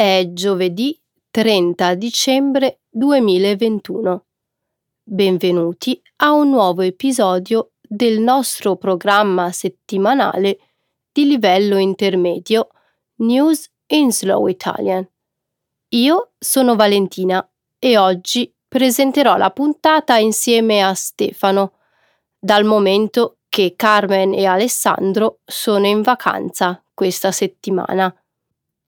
È giovedì 30 dicembre 2021. Benvenuti a un nuovo episodio del nostro programma settimanale di livello intermedio News in Slow Italian. Io sono Valentina e oggi presenterò la puntata insieme a Stefano, dal momento che Carmen e Alessandro sono in vacanza questa settimana.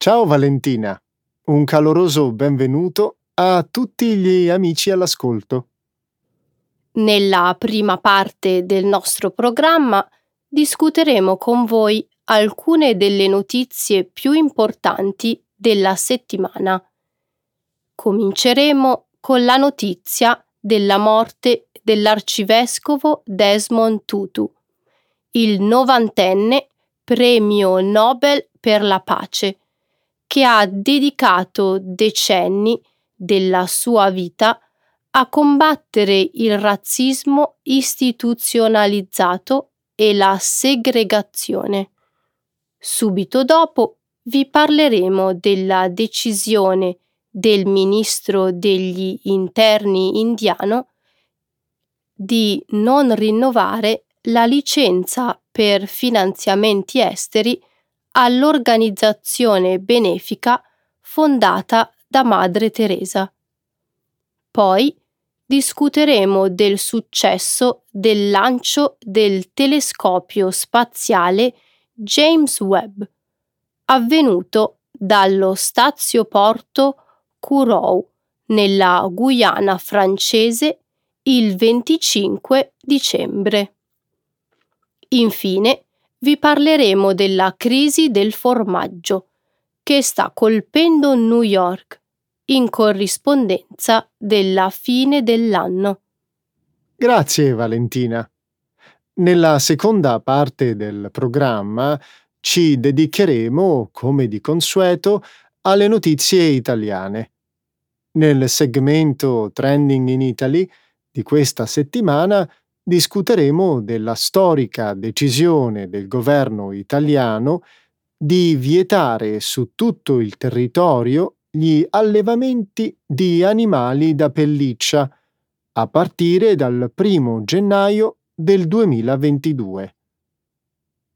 Ciao Valentina, un caloroso benvenuto a tutti gli amici all'ascolto. Nella prima parte del nostro programma discuteremo con voi alcune delle notizie più importanti della settimana. Cominceremo con la notizia della morte dell'arcivescovo Desmond Tutu, il novantenne premio Nobel per la pace che ha dedicato decenni della sua vita a combattere il razzismo istituzionalizzato e la segregazione. Subito dopo vi parleremo della decisione del ministro degli interni indiano di non rinnovare la licenza per finanziamenti esteri all'organizzazione benefica fondata da Madre Teresa. Poi discuteremo del successo del lancio del telescopio spaziale James Webb, avvenuto dallo stazioporto Kourou nella Guyana francese il 25 dicembre. Infine, vi parleremo della crisi del formaggio che sta colpendo New York in corrispondenza della fine dell'anno. Grazie Valentina. Nella seconda parte del programma ci dedicheremo, come di consueto, alle notizie italiane. Nel segmento Trending in Italy di questa settimana discuteremo della storica decisione del governo italiano di vietare su tutto il territorio gli allevamenti di animali da pelliccia a partire dal 1 gennaio del 2022.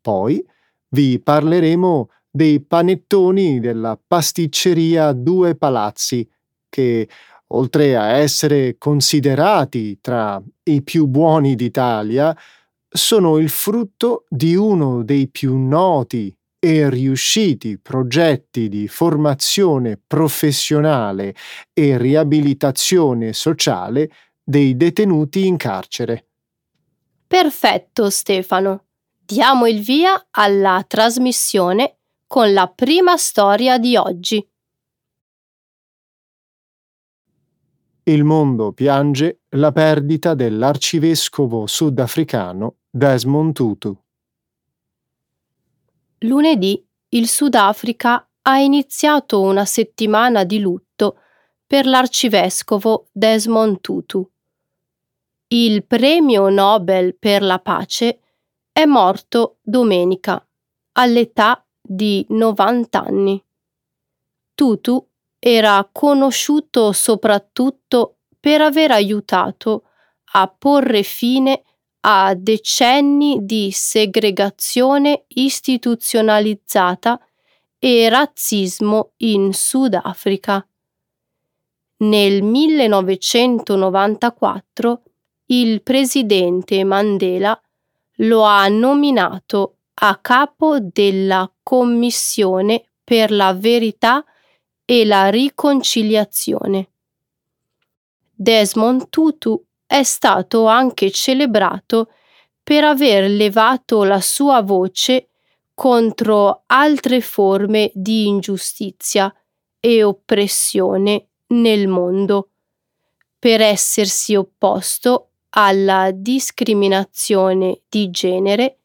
Poi vi parleremo dei panettoni della pasticceria Due Palazzi che oltre a essere considerati tra i più buoni d'Italia, sono il frutto di uno dei più noti e riusciti progetti di formazione professionale e riabilitazione sociale dei detenuti in carcere. Perfetto Stefano. Diamo il via alla trasmissione con la prima storia di oggi. Il mondo piange la perdita dell'arcivescovo sudafricano Desmond Tutu. Lunedì il Sudafrica ha iniziato una settimana di lutto per l'arcivescovo Desmond Tutu. Il premio Nobel per la pace è morto domenica all'età di 90 anni. Tutu era conosciuto soprattutto per aver aiutato a porre fine a decenni di segregazione istituzionalizzata e razzismo in Sudafrica. Nel 1994 il presidente Mandela lo ha nominato a capo della Commissione per la verità e la riconciliazione. Desmond Tutu è stato anche celebrato per aver levato la sua voce contro altre forme di ingiustizia e oppressione nel mondo, per essersi opposto alla discriminazione di genere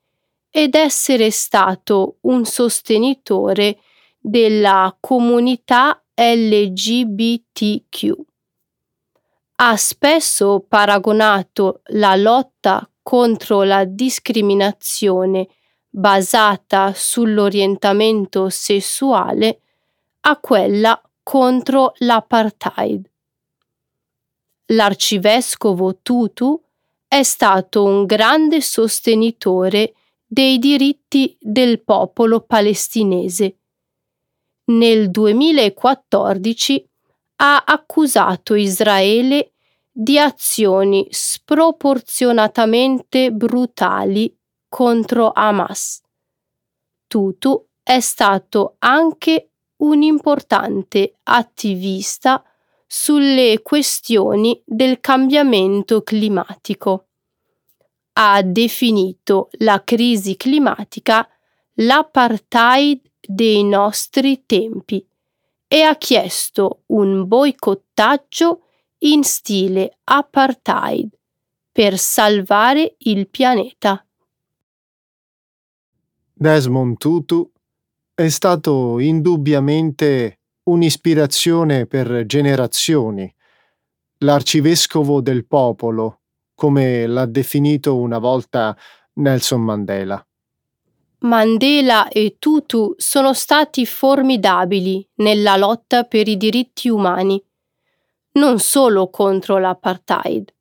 ed essere stato un sostenitore della comunità LGBTQ. Ha spesso paragonato la lotta contro la discriminazione basata sull'orientamento sessuale a quella contro l'apartheid. L'arcivescovo Tutu è stato un grande sostenitore dei diritti del popolo palestinese. Nel 2014 ha accusato Israele di azioni sproporzionatamente brutali contro Hamas. Tutu è stato anche un importante attivista sulle questioni del cambiamento climatico. Ha definito la crisi climatica l'apartheid dei nostri tempi e ha chiesto un boicottaggio in stile apartheid per salvare il pianeta. Desmond Tutu è stato indubbiamente un'ispirazione per generazioni, l'arcivescovo del popolo, come l'ha definito una volta Nelson Mandela. Mandela e Tutu sono stati formidabili nella lotta per i diritti umani, non solo contro l'apartheid.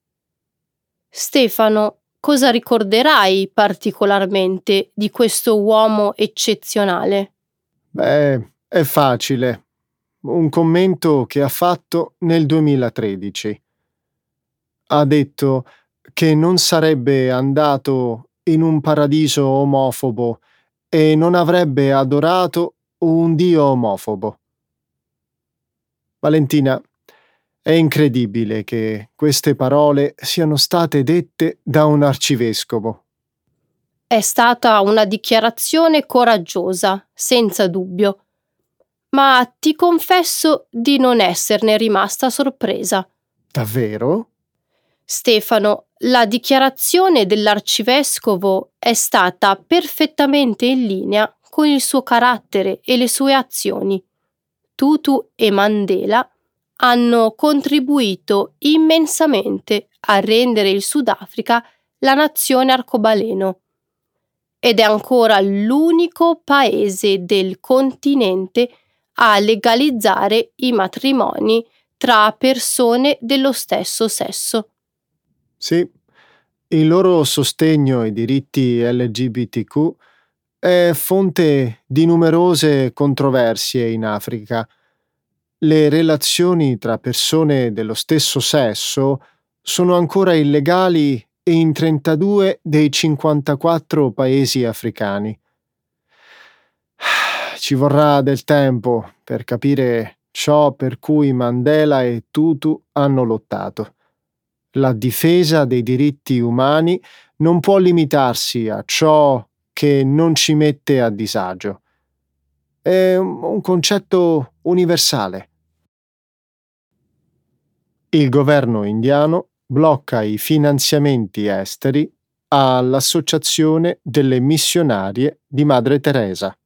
Stefano, cosa ricorderai particolarmente di questo uomo eccezionale? Beh, è facile. Un commento che ha fatto nel 2013. Ha detto che non sarebbe andato in un paradiso omofobo e non avrebbe adorato un dio omofobo. Valentina, è incredibile che queste parole siano state dette da un arcivescovo. È stata una dichiarazione coraggiosa, senza dubbio, ma ti confesso di non esserne rimasta sorpresa. Davvero? Stefano, la dichiarazione dell'arcivescovo è stata perfettamente in linea con il suo carattere e le sue azioni. Tutu e Mandela hanno contribuito immensamente a rendere il Sudafrica la nazione arcobaleno ed è ancora l'unico paese del continente a legalizzare i matrimoni tra persone dello stesso sesso. Sì, il loro sostegno ai diritti LGBTQ è fonte di numerose controversie in Africa. Le relazioni tra persone dello stesso sesso sono ancora illegali in 32 dei 54 paesi africani. Ci vorrà del tempo per capire ciò per cui Mandela e Tutu hanno lottato. La difesa dei diritti umani non può limitarsi a ciò che non ci mette a disagio. È un concetto universale. Il governo indiano blocca i finanziamenti esteri all'Associazione delle missionarie di Madre Teresa.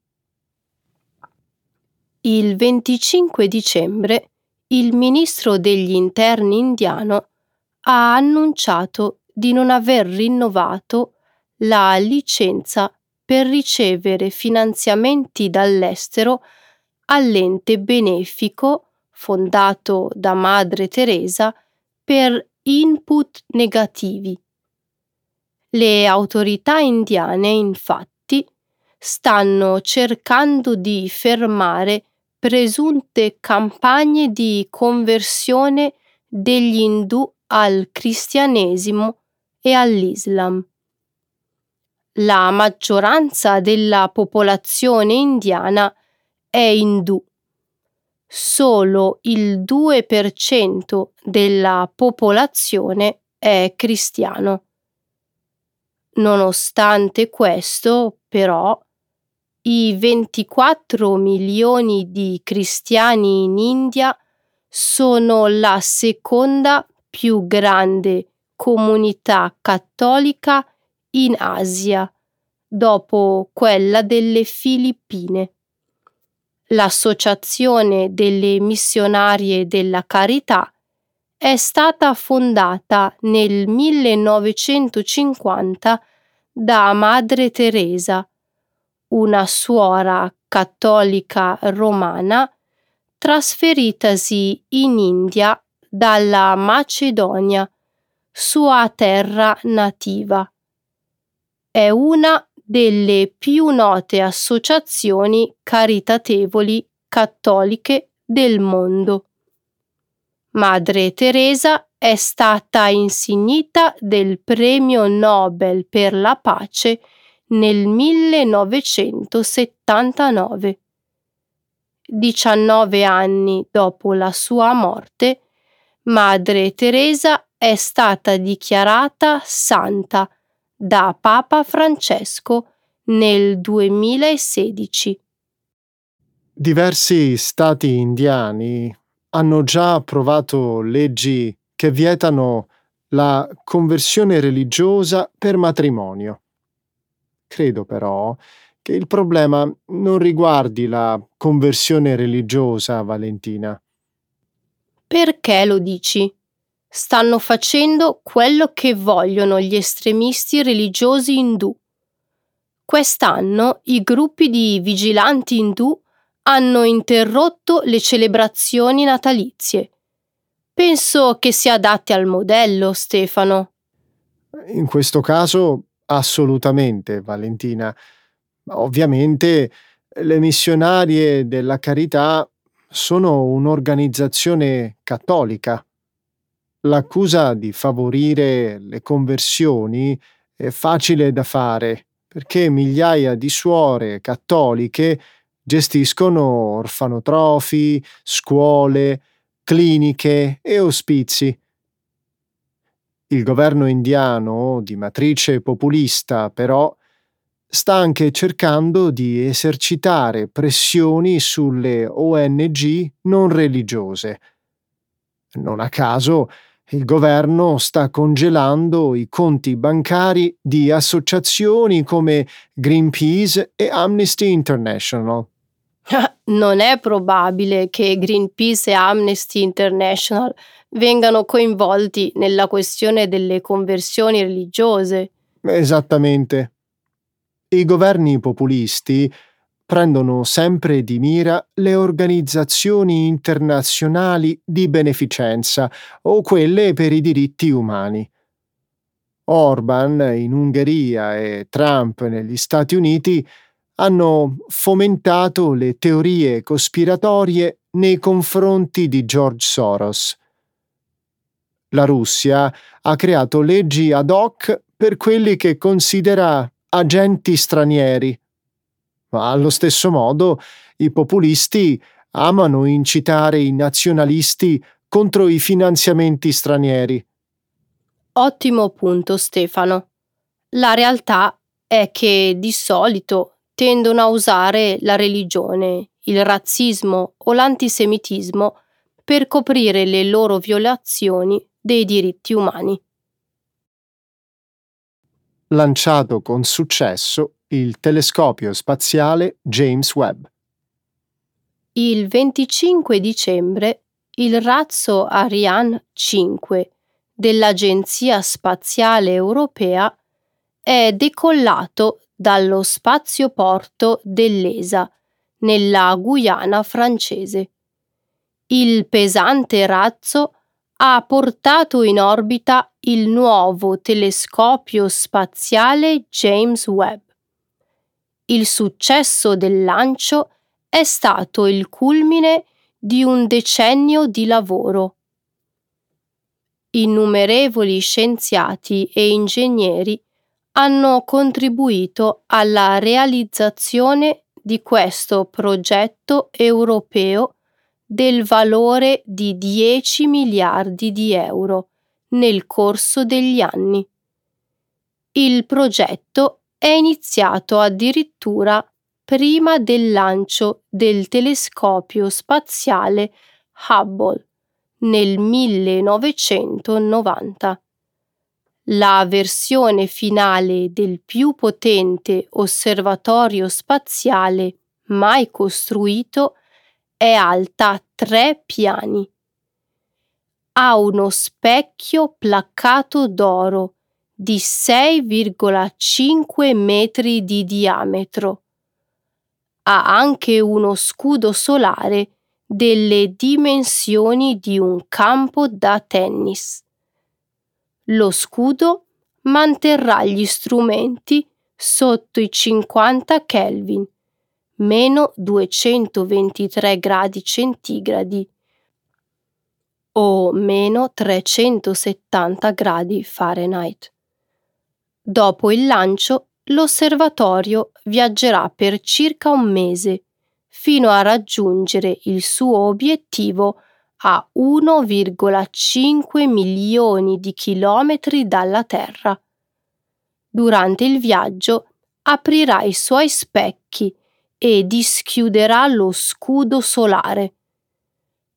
Il 25 dicembre il ministro degli interni indiano ha annunciato di non aver rinnovato la licenza per ricevere finanziamenti dall'estero all'ente benefico fondato da Madre Teresa per input negativi. Le autorità indiane infatti stanno cercando di fermare presunte campagne di conversione degli indù al cristianesimo e all'Islam. La maggioranza della popolazione indiana è indù. Solo il 2% della popolazione è cristiano. Nonostante questo, però, i 24 milioni di cristiani in India sono la seconda più grande comunità cattolica in Asia, dopo quella delle Filippine. L'Associazione delle missionarie della carità è stata fondata nel 1950 da Madre Teresa, una suora cattolica romana trasferitasi in India dalla Macedonia, sua terra nativa. È una delle più note associazioni caritatevoli cattoliche del mondo. Madre Teresa è stata insignita del Premio Nobel per la pace nel 1979. 19 anni dopo la sua morte, Madre Teresa è stata dichiarata santa da Papa Francesco nel 2016. Diversi stati indiani hanno già approvato leggi che vietano la conversione religiosa per matrimonio. Credo però che il problema non riguardi la conversione religiosa, Valentina. Perché lo dici? Stanno facendo quello che vogliono gli estremisti religiosi indù. Quest'anno i gruppi di vigilanti indù hanno interrotto le celebrazioni natalizie. Penso che sia adatti al modello, Stefano. In questo caso, assolutamente, Valentina. Ovviamente le missionarie della carità sono un'organizzazione cattolica. L'accusa di favorire le conversioni è facile da fare perché migliaia di suore cattoliche gestiscono orfanotrofi, scuole, cliniche e ospizi. Il governo indiano, di matrice populista, però, sta anche cercando di esercitare pressioni sulle ONG non religiose. Non a caso, il governo sta congelando i conti bancari di associazioni come Greenpeace e Amnesty International. Non è probabile che Greenpeace e Amnesty International vengano coinvolti nella questione delle conversioni religiose. Esattamente. I governi populisti prendono sempre di mira le organizzazioni internazionali di beneficenza o quelle per i diritti umani. Orban in Ungheria e Trump negli Stati Uniti hanno fomentato le teorie cospiratorie nei confronti di George Soros. La Russia ha creato leggi ad hoc per quelli che considera agenti stranieri. Ma allo stesso modo i populisti amano incitare i nazionalisti contro i finanziamenti stranieri. Ottimo punto, Stefano. La realtà è che di solito tendono a usare la religione, il razzismo o l'antisemitismo per coprire le loro violazioni dei diritti umani. Lanciato con successo il telescopio spaziale James Webb. Il 25 dicembre il razzo Ariane 5 dell'Agenzia Spaziale Europea è decollato dallo spazioporto dell'ESA, nella Guyana francese. Il pesante razzo ha portato in orbita il nuovo telescopio spaziale James Webb. Il successo del lancio è stato il culmine di un decennio di lavoro. Innumerevoli scienziati e ingegneri hanno contribuito alla realizzazione di questo progetto europeo del valore di 10 miliardi di euro nel corso degli anni. Il progetto è iniziato addirittura prima del lancio del telescopio spaziale Hubble nel 1990 la versione finale del più potente osservatorio spaziale mai costruito è alta tre piani. Ha uno specchio placcato d'oro di 6,5 metri di diametro. Ha anche uno scudo solare delle dimensioni di un campo da tennis. Lo scudo manterrà gli strumenti sotto i 50 Kelvin, meno 223 gradi centigradi o meno 370 gradi Fahrenheit. Dopo il lancio, l'osservatorio viaggerà per circa un mese fino a raggiungere il suo obiettivo a 1,5 milioni di chilometri dalla Terra. Durante il viaggio aprirà i suoi specchi e dischiuderà lo scudo solare.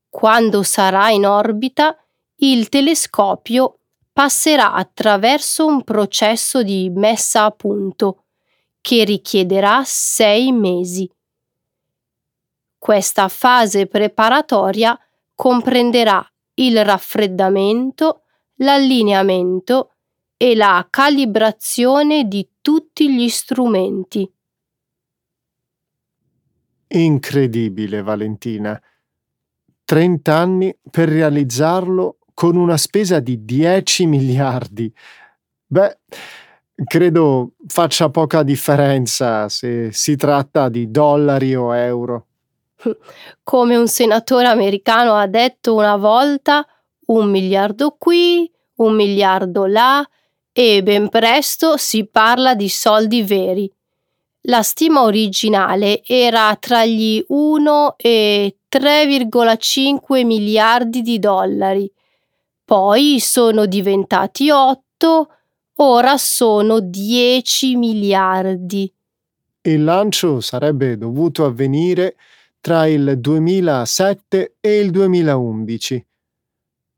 Quando sarà in orbita, il telescopio passerà attraverso un processo di messa a punto che richiederà sei mesi. Questa fase preparatoria comprenderà il raffreddamento, l'allineamento e la calibrazione di tutti gli strumenti. Incredibile, Valentina. 30 anni per realizzarlo con una spesa di 10 miliardi. Beh, credo faccia poca differenza se si tratta di dollari o euro. Come un senatore americano ha detto una volta, un miliardo qui, un miliardo là, e ben presto si parla di soldi veri. La stima originale era tra gli 1 e 3,5 miliardi di dollari, poi sono diventati 8, ora sono 10 miliardi. Il lancio sarebbe dovuto avvenire tra il 2007 e il 2011.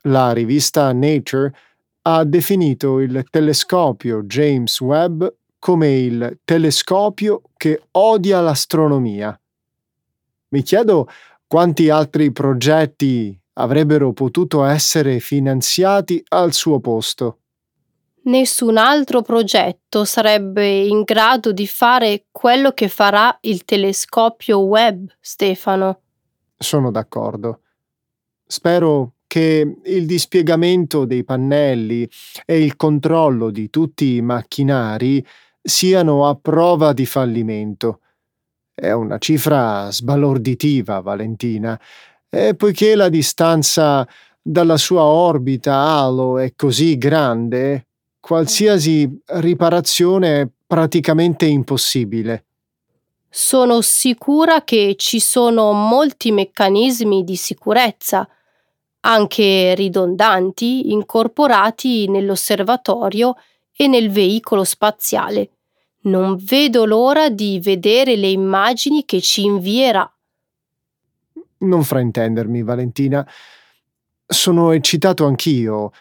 La rivista Nature ha definito il telescopio James Webb come il telescopio che odia l'astronomia. Mi chiedo quanti altri progetti avrebbero potuto essere finanziati al suo posto. Nessun altro progetto sarebbe in grado di fare quello che farà il telescopio Webb, Stefano. Sono d'accordo. Spero che il dispiegamento dei pannelli e il controllo di tutti i macchinari siano a prova di fallimento. È una cifra sbalorditiva, Valentina, e poiché la distanza dalla sua orbita halo è così grande, qualsiasi riparazione è praticamente impossibile. Sono sicura che ci sono molti meccanismi di sicurezza, anche ridondanti, incorporati nell'osservatorio e nel veicolo spaziale. Non vedo l'ora di vedere le immagini che ci invierà. Non fraintendermi, Valentina. Sono eccitato anch'io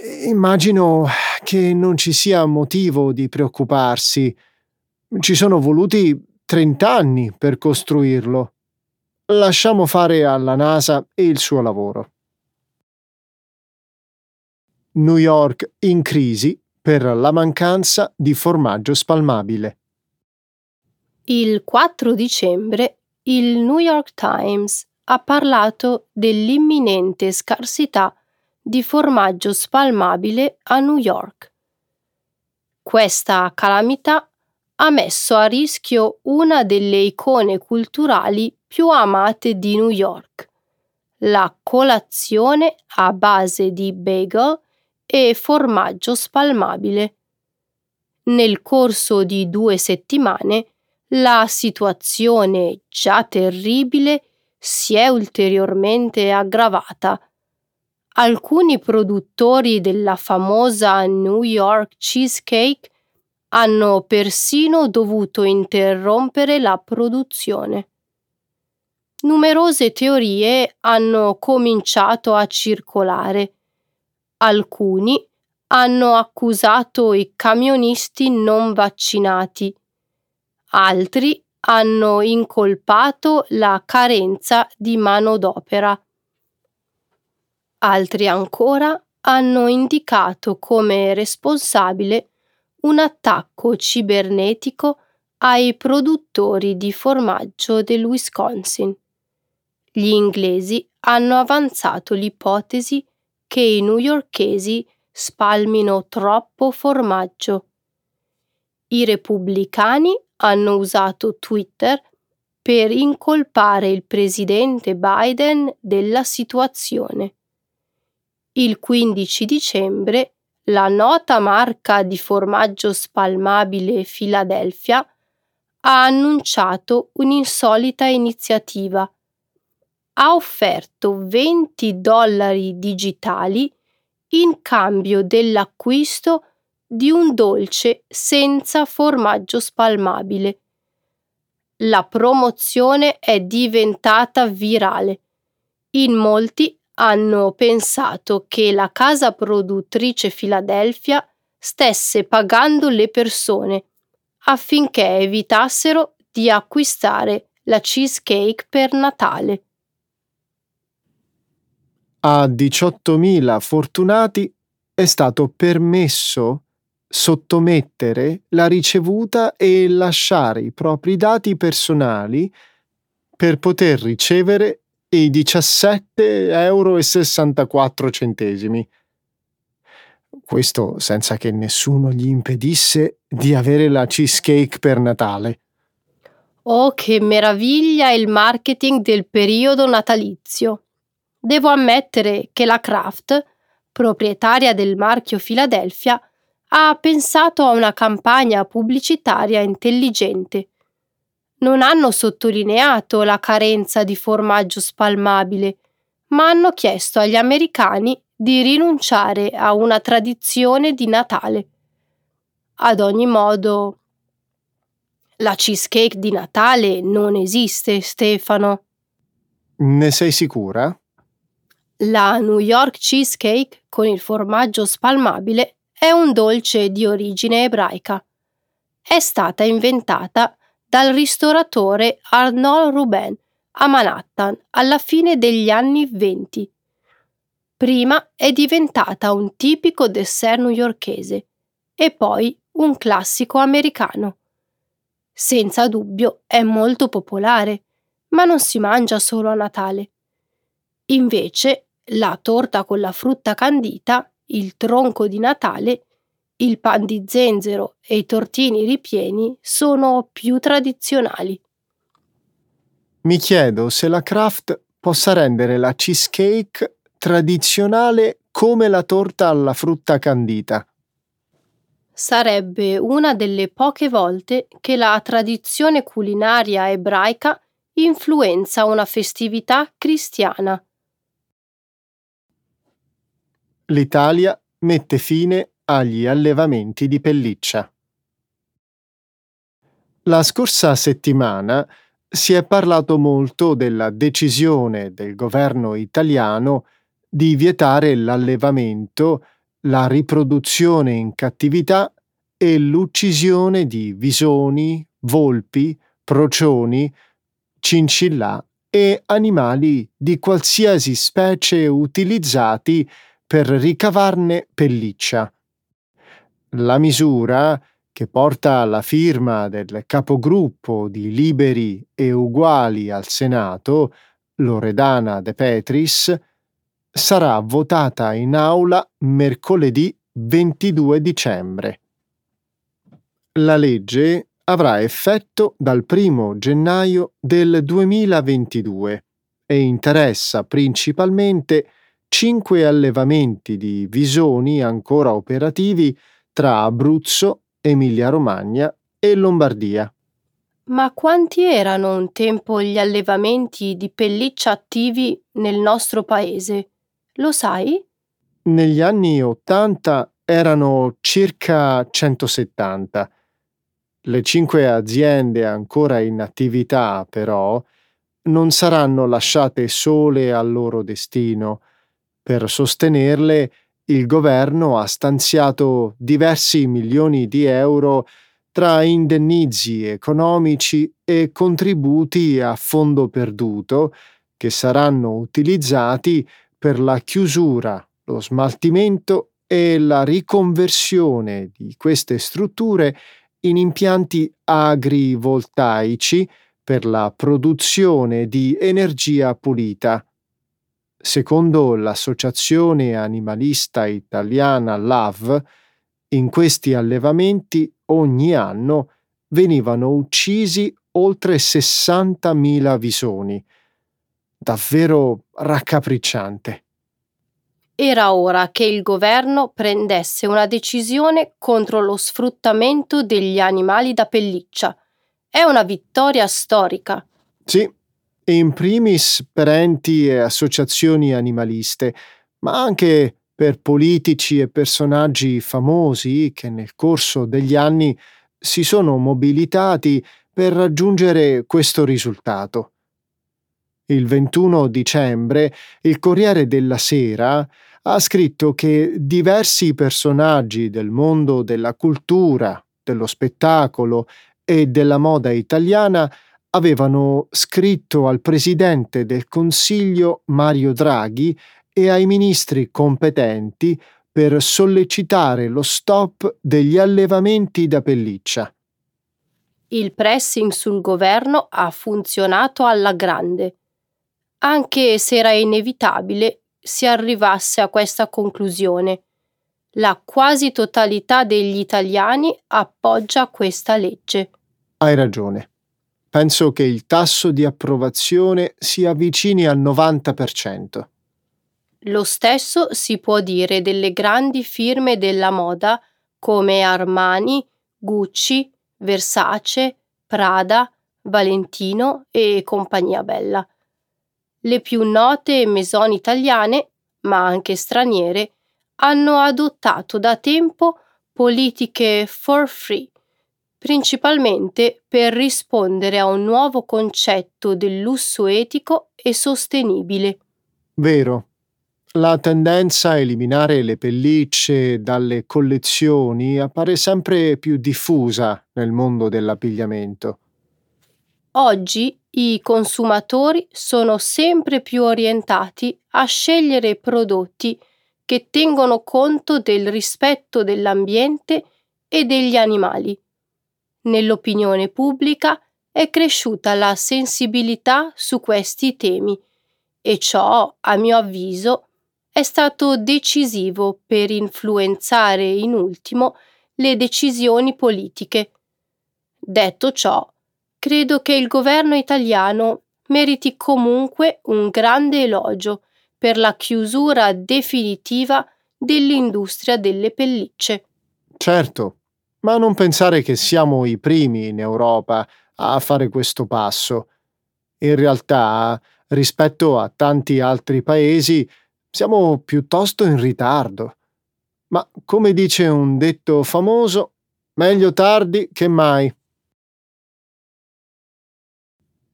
Immagino che non ci sia motivo di preoccuparsi. Ci sono voluti 30 anni per costruirlo. Lasciamo fare alla NASA il suo lavoro. New York in crisi per la mancanza di formaggio spalmabile. Il 4 dicembre il New York Times ha parlato dell'imminente scarsità di formaggio spalmabile a New York. Questa calamità ha messo a rischio una delle icone culturali più amate di New York, la colazione a base di bagel e formaggio spalmabile. Nel corso di due settimane la situazione già terribile si è ulteriormente aggravata alcuni produttori della famosa New York Cheesecake hanno persino dovuto interrompere la produzione. Numerose teorie hanno cominciato a circolare. Alcuni hanno accusato i camionisti non vaccinati, altri hanno incolpato la carenza di manodopera Altri ancora hanno indicato come responsabile un attacco cibernetico ai produttori di formaggio del Wisconsin. Gli inglesi hanno avanzato l'ipotesi che i newyorkesi spalmino troppo formaggio. I repubblicani hanno usato Twitter per incolpare il presidente Biden della situazione. Il 15 dicembre la nota marca di formaggio spalmabile Philadelphia ha annunciato un'insolita iniziativa. Ha offerto 20 dollari digitali in cambio dell'acquisto di un dolce senza formaggio spalmabile. La promozione è diventata virale. In molti hanno pensato che la casa produttrice Philadelphia stesse pagando le persone affinché evitassero di acquistare la cheesecake per Natale. A 18.000 fortunati è stato permesso sottomettere la ricevuta e lasciare i propri dati personali per poter ricevere i 17,64 euro. Questo senza che nessuno gli impedisse di avere la cheesecake per Natale. Oh, che meraviglia il marketing del periodo natalizio! Devo ammettere che la Kraft, proprietaria del marchio Philadelphia, ha pensato a una campagna pubblicitaria intelligente. Non hanno sottolineato la carenza di formaggio spalmabile, ma hanno chiesto agli americani di rinunciare a una tradizione di Natale. Ad ogni modo, la cheesecake di Natale non esiste, Stefano. Ne sei sicura? La New York Cheesecake con il formaggio spalmabile è un dolce di origine ebraica. È stata inventata dal ristoratore Arnold Ruben a Manhattan alla fine degli anni venti. Prima è diventata un tipico dessert newyorkese e poi un classico americano. Senza dubbio è molto popolare, ma non si mangia solo a Natale. Invece, la torta con la frutta candita il tronco di Natale, il pan di zenzero e i tortini ripieni sono più tradizionali. Mi chiedo se la Kraft possa rendere la cheesecake tradizionale come la torta alla frutta candita. Sarebbe una delle poche volte che la tradizione culinaria ebraica influenza una festività cristiana. l'Italia mette fine agli allevamenti di pelliccia. La scorsa settimana si è parlato molto della decisione del governo italiano di vietare l'allevamento, la riproduzione in cattività e l'uccisione di visoni, volpi, procioni, cincillà e animali di qualsiasi specie utilizzati per ricavarne pelliccia. La misura, che porta la firma del capogruppo di Liberi e Uguali al Senato, Loredana De Petris, sarà votata in aula mercoledì 22 dicembre. La legge avrà effetto dal 1 gennaio del 2022 e interessa principalmente cinque allevamenti di visoni ancora operativi tra Abruzzo, Emilia-Romagna e Lombardia. Ma quanti erano un tempo gli allevamenti di pelliccia attivi nel nostro paese? Lo sai? Negli anni Ottanta erano circa 170. Le cinque aziende ancora in attività, però, non saranno lasciate sole al loro destino, per sostenerle il governo ha stanziato diversi milioni di euro tra indennizi economici e contributi a fondo perduto che saranno utilizzati per la chiusura, lo smaltimento e la riconversione di queste strutture in impianti agrivoltaici per la produzione di energia pulita. Secondo l'associazione animalista italiana LAV, in questi allevamenti ogni anno venivano uccisi oltre 60.000 visoni. Davvero raccapricciante. Era ora che il governo prendesse una decisione contro lo sfruttamento degli animali da pelliccia. È una vittoria storica. Sì, in primis per enti e associazioni animaliste, ma anche per politici e personaggi famosi che nel corso degli anni si sono mobilitati per raggiungere questo risultato. Il 21 dicembre il Corriere della Sera ha scritto che diversi personaggi del mondo della cultura, dello spettacolo e della moda italiana avevano scritto al presidente del Consiglio Mario Draghi e ai ministri competenti per sollecitare lo stop degli allevamenti da pelliccia. Il pressing sul governo ha funzionato alla grande. Anche se era inevitabile si arrivasse a questa conclusione. La quasi totalità degli italiani appoggia questa legge. Hai ragione. Penso che il tasso di approvazione si avvicini al 90%. Lo stesso si può dire delle grandi firme della moda come Armani, Gucci, Versace, Prada, Valentino e compagnia bella. Le più note maison italiane, ma anche straniere, hanno adottato da tempo politiche for free, principalmente per rispondere a un nuovo concetto del lusso etico e sostenibile. Vero, la tendenza a eliminare le pellicce dalle collezioni appare sempre più diffusa nel mondo dell'abbigliamento. Oggi i consumatori sono sempre più orientati a scegliere prodotti che tengono conto del rispetto dell'ambiente e degli animali. Nell'opinione pubblica è cresciuta la sensibilità su questi temi e ciò, a mio avviso, è stato decisivo per influenzare in ultimo le decisioni politiche. Detto ciò, credo che il governo italiano meriti comunque un grande elogio per la chiusura definitiva dell'industria delle pellicce. Certo, ma non pensare che siamo i primi in Europa a fare questo passo. In realtà, rispetto a tanti altri paesi, siamo piuttosto in ritardo. Ma come dice un detto famoso, meglio tardi che mai.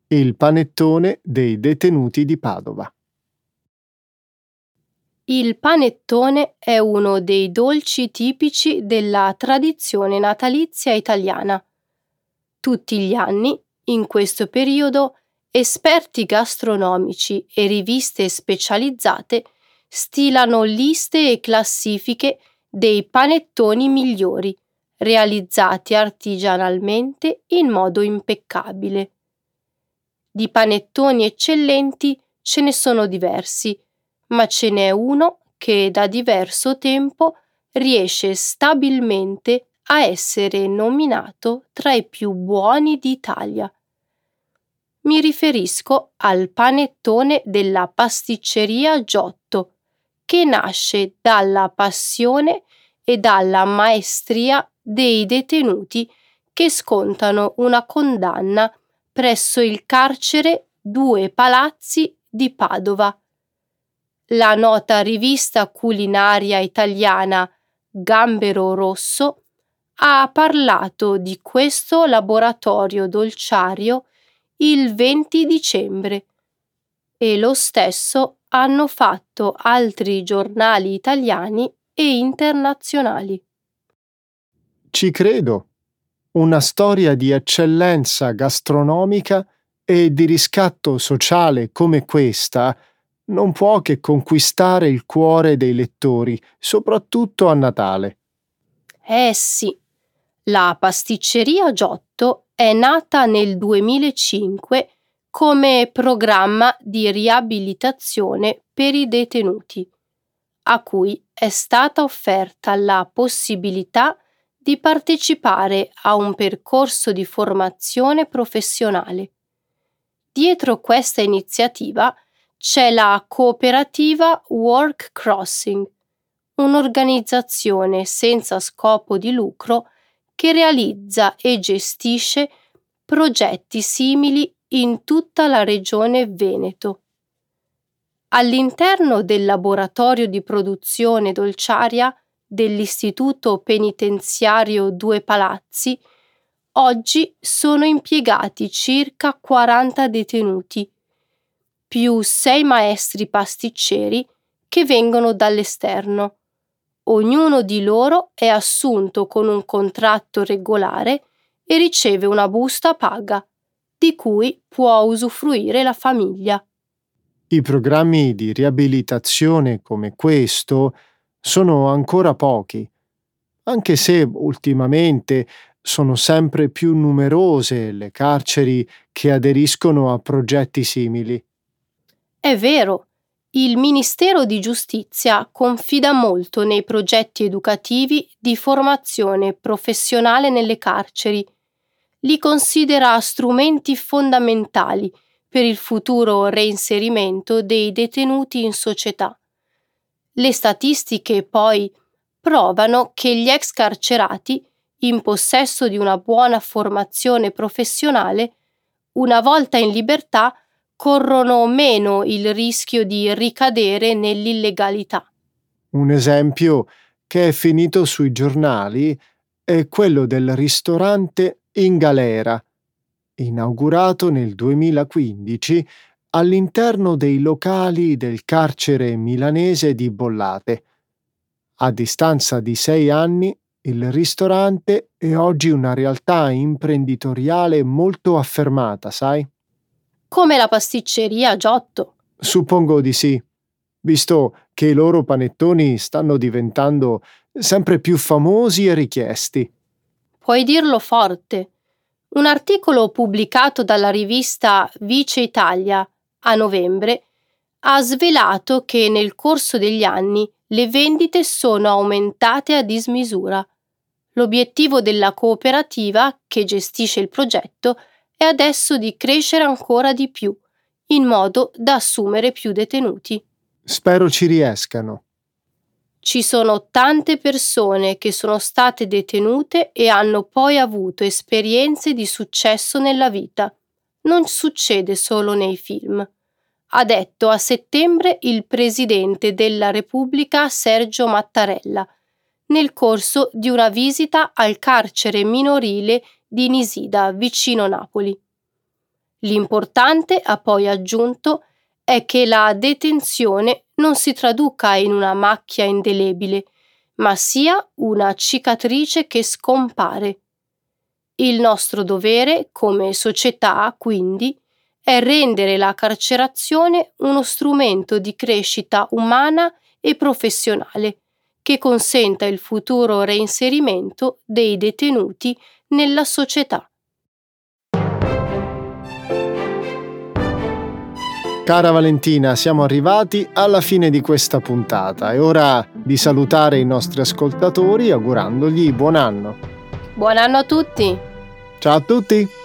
Il panettone dei detenuti di Padova. Il panettone è uno dei dolci tipici della tradizione natalizia italiana. Tutti gli anni, in questo periodo, esperti gastronomici e riviste specializzate stilano liste e classifiche dei panettoni migliori, realizzati artigianalmente in modo impeccabile. Di panettoni eccellenti ce ne sono diversi, ma ce n'è uno che da diverso tempo riesce stabilmente a essere nominato tra i più buoni d'Italia. Mi riferisco al panettone della pasticceria Giotto, che nasce dalla passione e dalla maestria dei detenuti che scontano una condanna presso il carcere Due Palazzi di Padova. La nota rivista culinaria italiana Gambero Rosso ha parlato di questo laboratorio dolciario il 20 dicembre e lo stesso hanno fatto altri giornali italiani e internazionali. Ci credo. Una storia di eccellenza gastronomica e di riscatto sociale come questa non può che conquistare il cuore dei lettori, soprattutto a Natale. Eh sì, la pasticceria Giotto è nata nel 2005 come programma di riabilitazione per i detenuti, a cui è stata offerta la possibilità di partecipare a un percorso di formazione professionale. Dietro questa iniziativa c'è la cooperativa Work Crossing, un'organizzazione senza scopo di lucro che realizza e gestisce progetti simili in tutta la regione Veneto. All'interno del laboratorio di produzione dolciaria dell'Istituto Penitenziario Due Palazzi, oggi sono impiegati circa 40 detenuti, più sei maestri pasticceri che vengono dall'esterno. Ognuno di loro è assunto con un contratto regolare e riceve una busta paga, di cui può usufruire la famiglia. I programmi di riabilitazione come questo sono ancora pochi, anche se ultimamente sono sempre più numerose le carceri che aderiscono a progetti simili. È vero, il Ministero di Giustizia confida molto nei progetti educativi di formazione professionale nelle carceri. Li considera strumenti fondamentali per il futuro reinserimento dei detenuti in società. Le statistiche poi provano che gli ex carcerati, in possesso di una buona formazione professionale, una volta in libertà corrono meno il rischio di ricadere nell'illegalità. Un esempio che è finito sui giornali è quello del ristorante In Galera, inaugurato nel 2015 all'interno dei locali del carcere milanese di Bollate. A distanza di sei anni, il ristorante è oggi una realtà imprenditoriale molto affermata, sai? Come la pasticceria Giotto. Suppongo di sì, visto che i loro panettoni stanno diventando sempre più famosi e richiesti. Puoi dirlo forte. Un articolo pubblicato dalla rivista Vice Italia a novembre ha svelato che nel corso degli anni le vendite sono aumentate a dismisura. L'obiettivo della cooperativa che gestisce il progetto è adesso di crescere ancora di più, in modo da assumere più detenuti. Spero ci riescano. Ci sono tante persone che sono state detenute e hanno poi avuto esperienze di successo nella vita. Non succede solo nei film. Ha detto a settembre il Presidente della Repubblica Sergio Mattarella, nel corso di una visita al carcere minorile di Nisida, vicino Napoli. L'importante, ha poi aggiunto, è che la detenzione non si traduca in una macchia indelebile, ma sia una cicatrice che scompare. Il nostro dovere come società, quindi, è rendere la carcerazione uno strumento di crescita umana e professionale che consenta il futuro reinserimento dei detenuti nella società. Cara Valentina, siamo arrivati alla fine di questa puntata. È ora di salutare i nostri ascoltatori augurandogli buon anno. Buon anno a tutti! Ciao a tutti!